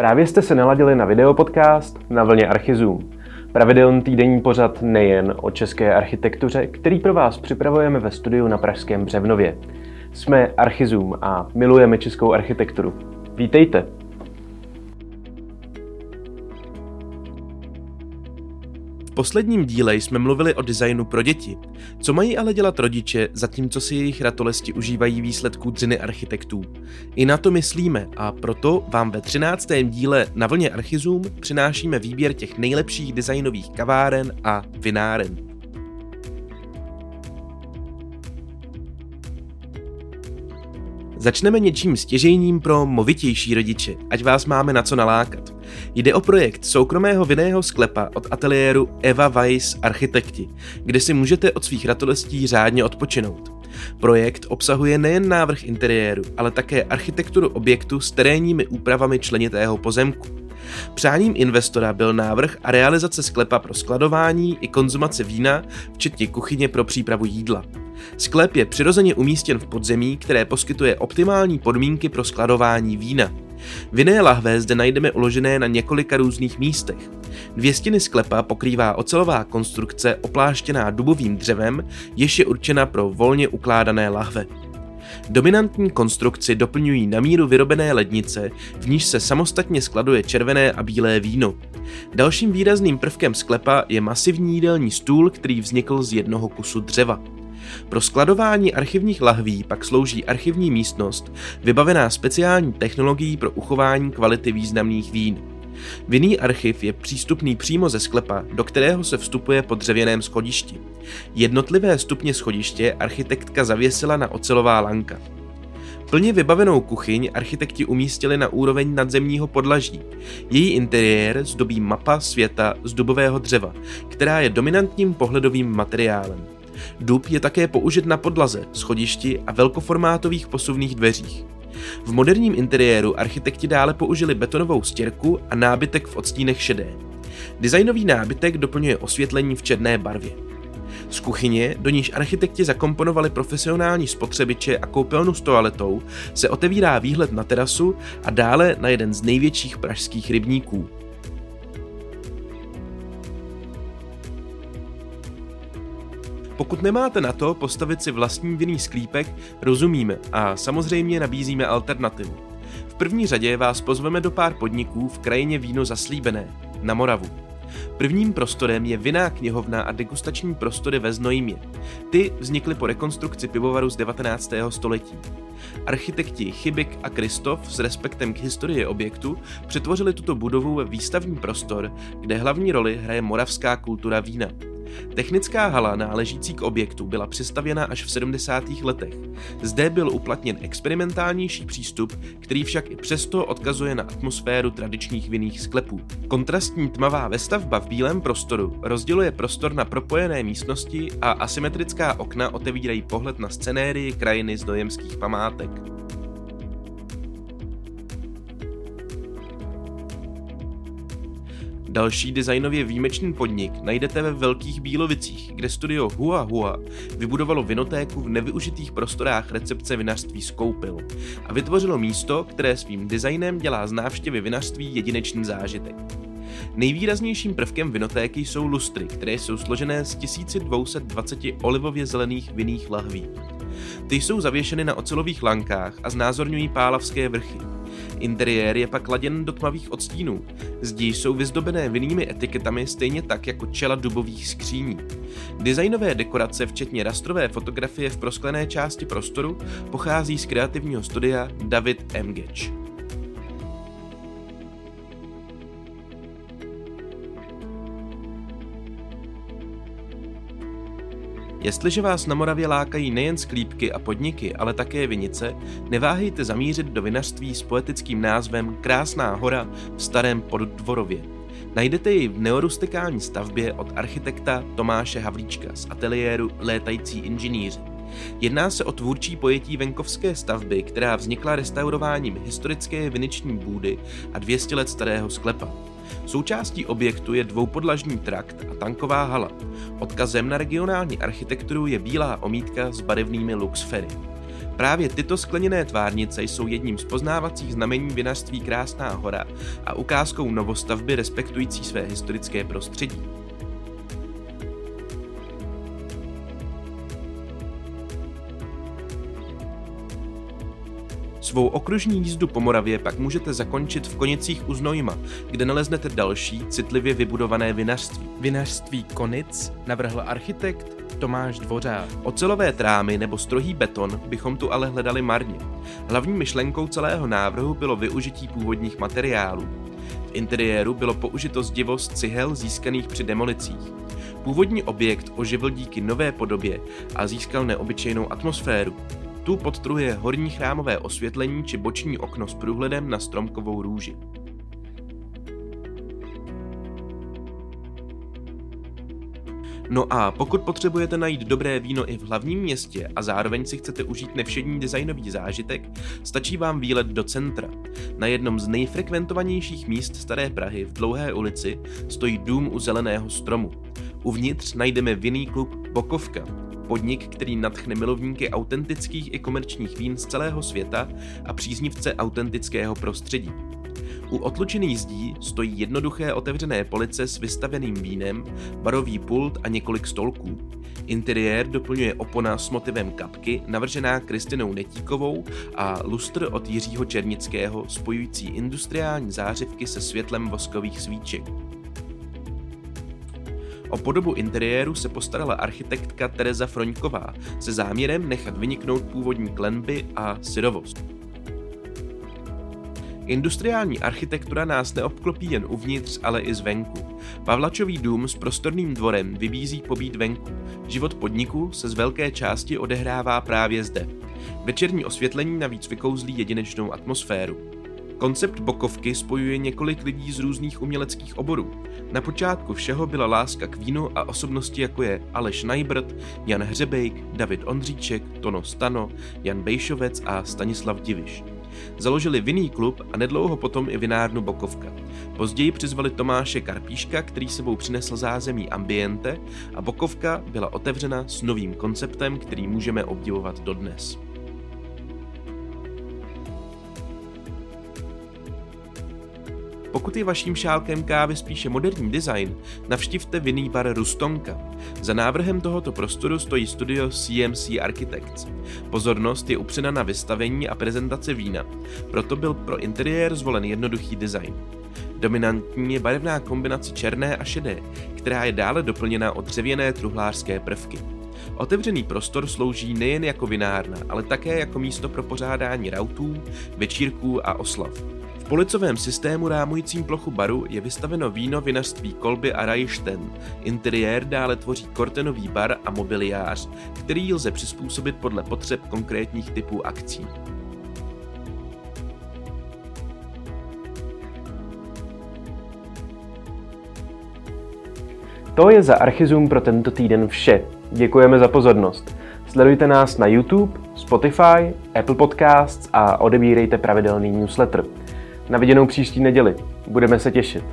Právě jste se naladili na videopodcast na vlně Archizoom. Pravidelný týdenní pořad nejen o české architektuře, který pro vás připravujeme ve studiu na Pražském Břevnově. Jsme Archizoom a milujeme českou architekturu. Vítejte! Posledním díle jsme mluvili o designu pro děti. Co mají ale dělat rodiče, zatímco si jejich ratolesti užívají výsledků dřiny architektů? I na to myslíme a proto vám ve 13. díle na vlně Archizum přinášíme výběr těch nejlepších designových kaváren a vináren. Začneme něčím stěžejním pro movitější rodiče, ať vás máme na co nalákat. Jde o projekt soukromého vinného sklepa od ateliéru Eva Weiss Architekti, kde si můžete od svých ratolestí řádně odpočinout. Projekt obsahuje nejen návrh interiéru, ale také architekturu objektu s terénními úpravami členitého pozemku. Přáním investora byl návrh a realizace sklepa pro skladování i konzumace vína, včetně kuchyně pro přípravu jídla. Sklep je přirozeně umístěn v podzemí, které poskytuje optimální podmínky pro skladování vína. Vinné lahve zde najdeme uložené na několika různých místech. Dvě stěny sklepa pokrývá ocelová konstrukce opláštěná dubovým dřevem, jež je určena pro volně ukládané lahve. Dominantní konstrukci doplňují na míru vyrobené lednice, v níž se samostatně skladuje červené a bílé víno. Dalším výrazným prvkem sklepa je masivní jídelní stůl, který vznikl z jednoho kusu dřeva. Pro skladování archivních lahví pak slouží archivní místnost, vybavená speciální technologií pro uchování kvality významných vín. Vinný archiv je přístupný přímo ze sklepa, do kterého se vstupuje po dřevěném schodišti. Jednotlivé stupně schodiště architektka zavěsila na ocelová lanka. Plně vybavenou kuchyň architekti umístili na úroveň nadzemního podlaží. Její interiér zdobí mapa světa z dubového dřeva, která je dominantním pohledovým materiálem. Dub je také použit na podlaze, schodišti a velkoformátových posuvných dveřích. V moderním interiéru architekti dále použili betonovou stěrku a nábytek v odstínech šedé. Designový nábytek doplňuje osvětlení v černé barvě. Z kuchyně, do níž architekti zakomponovali profesionální spotřebiče a koupelnu s toaletou, se otevírá výhled na terasu a dále na jeden z největších pražských rybníků. Pokud nemáte na to postavit si vlastní vinný sklípek, rozumíme a samozřejmě nabízíme alternativu. V první řadě vás pozveme do pár podniků v krajině víno zaslíbené, na Moravu. Prvním prostorem je vinná knihovna a degustační prostory ve Znojmě. Ty vznikly po rekonstrukci pivovaru z 19. století. Architekti Chybik a Kristof s respektem k historii objektu přetvořili tuto budovu ve výstavní prostor, kde hlavní roli hraje moravská kultura vína. Technická hala náležící k objektu byla přestavěna až v 70. letech. Zde byl uplatněn experimentálnější přístup, který však i přesto odkazuje na atmosféru tradičních vinných sklepů. Kontrastní tmavá vestavba v bílém prostoru rozděluje prostor na propojené místnosti a asymetrická okna otevírají pohled na scenérii krajiny z dojemských památek. Další designově výjimečný podnik najdete ve Velkých Bílovicích, kde studio Hua Hua vybudovalo vinotéku v nevyužitých prostorách recepce vinařství Skoupil a vytvořilo místo, které svým designem dělá z návštěvy vinařství jedinečný zážitek. Nejvýraznějším prvkem vinotéky jsou lustry, které jsou složené z 1220 olivově zelených vinných lahví. Ty jsou zavěšeny na ocelových lankách a znázorňují pálavské vrchy. Interiér je pak laděn do tmavých odstínů. Zdi jsou vyzdobené vinnými etiketami stejně tak jako čela dubových skříní. Designové dekorace, včetně rastrové fotografie v prosklené části prostoru, pochází z kreativního studia David M. Getch. Jestliže vás na Moravě lákají nejen sklípky a podniky, ale také vinice, neváhejte zamířit do vinařství s poetickým názvem Krásná hora v starém Poddvorově. Najdete ji v neorustikální stavbě od architekta Tomáše Havlíčka z ateliéru Létající inženýři. Jedná se o tvůrčí pojetí venkovské stavby, která vznikla restaurováním historické viniční bůdy a 200 let starého sklepa. Součástí objektu je dvoupodlažní trakt a tanková hala. Odkazem na regionální architekturu je bílá omítka s barevnými luxfery. právě tyto skleněné tvárnice jsou jedním z poznávacích znamení vinařství Krásná hora a ukázkou novostavby respektující své historické prostředí. Svou okružní jízdu po Moravě pak můžete zakončit v Konicích u Znojma, kde naleznete další citlivě vybudované vinařství. Vinařství Konic navrhl architekt Tomáš Dvořák. Ocelové trámy nebo strohý beton bychom tu ale hledali marně. Hlavní myšlenkou celého návrhu bylo využití původních materiálů. V interiéru bylo použito zdivo z cihel získaných při demolicích. Původní objekt oživil díky nové podobě a získal neobyčejnou atmosféru. Tu podtrhuje horní chrámové osvětlení či boční okno s průhledem na stromkovou růži. No a pokud potřebujete najít dobré víno i v hlavním městě a zároveň si chcete užít nevšední designový zážitek, stačí vám výlet do centra. Na jednom z nejfrekventovanějších míst Staré Prahy v Dlouhé ulici stojí dům u zeleného stromu. Uvnitř najdeme vinný klub Bokovka, podnik, který nadchne milovníky autentických i komerčních vín z celého světa a příznivce autentického prostředí. U otlučených zdí stojí jednoduché otevřené police s vystaveným vínem, barový pult a několik stolků. Interiér doplňuje opona s motivem kapky, navržená Kristinou Netíkovou a lustr od Jiřího Černického spojující industriální zářivky se světlem voskových svíček. O podobu interiéru se postarala architektka Tereza Froňková se záměrem nechat vyniknout původní klenby a syrovost. Industriální architektura nás neobklopí jen uvnitř, ale i zvenku. Pavlačový dům s prostorným dvorem vybízí pobít venku. Život podniku se z velké části odehrává právě zde. Večerní osvětlení navíc vykouzlí jedinečnou atmosféru. Koncept Bokovky spojuje několik lidí z různých uměleckých oborů. Na počátku všeho byla láska k vínu a osobnosti jako je Aleš Najbrt, Jan Hřebejk, David Ondříček, Tono Stano, Jan Bejšovec a Stanislav Diviš. Založili vinný klub a nedlouho potom i vinárnu Bokovka. Později přizvali Tomáše Karpíška, který sebou přinesl zázemí ambiente a Bokovka byla otevřena s novým konceptem, který můžeme obdivovat dodnes. Pokud je vaším šálkem kávy spíše moderní design, navštivte vinný bar Rustonka. Za návrhem tohoto prostoru stojí studio CMC Architects. Pozornost je upřena na vystavení a prezentaci vína, proto byl pro interiér zvolen jednoduchý design. Dominantní je barevná kombinace černé a šedé, která je dále doplněna o dřevěné truhlářské prvky. Otevřený prostor slouží nejen jako vinárna, ale také jako místo pro pořádání rautů, večírků a oslav policovém systému rámujícím plochu baru je vystaveno víno vinařství Kolby a Reichten. Interiér dále tvoří kortenový bar a mobiliář, který lze přizpůsobit podle potřeb konkrétních typů akcí. To je za Archizum pro tento týden vše. Děkujeme za pozornost. Sledujte nás na YouTube, Spotify, Apple Podcasts a odebírejte pravidelný newsletter. Na viděnou příští neděli. Budeme se těšit.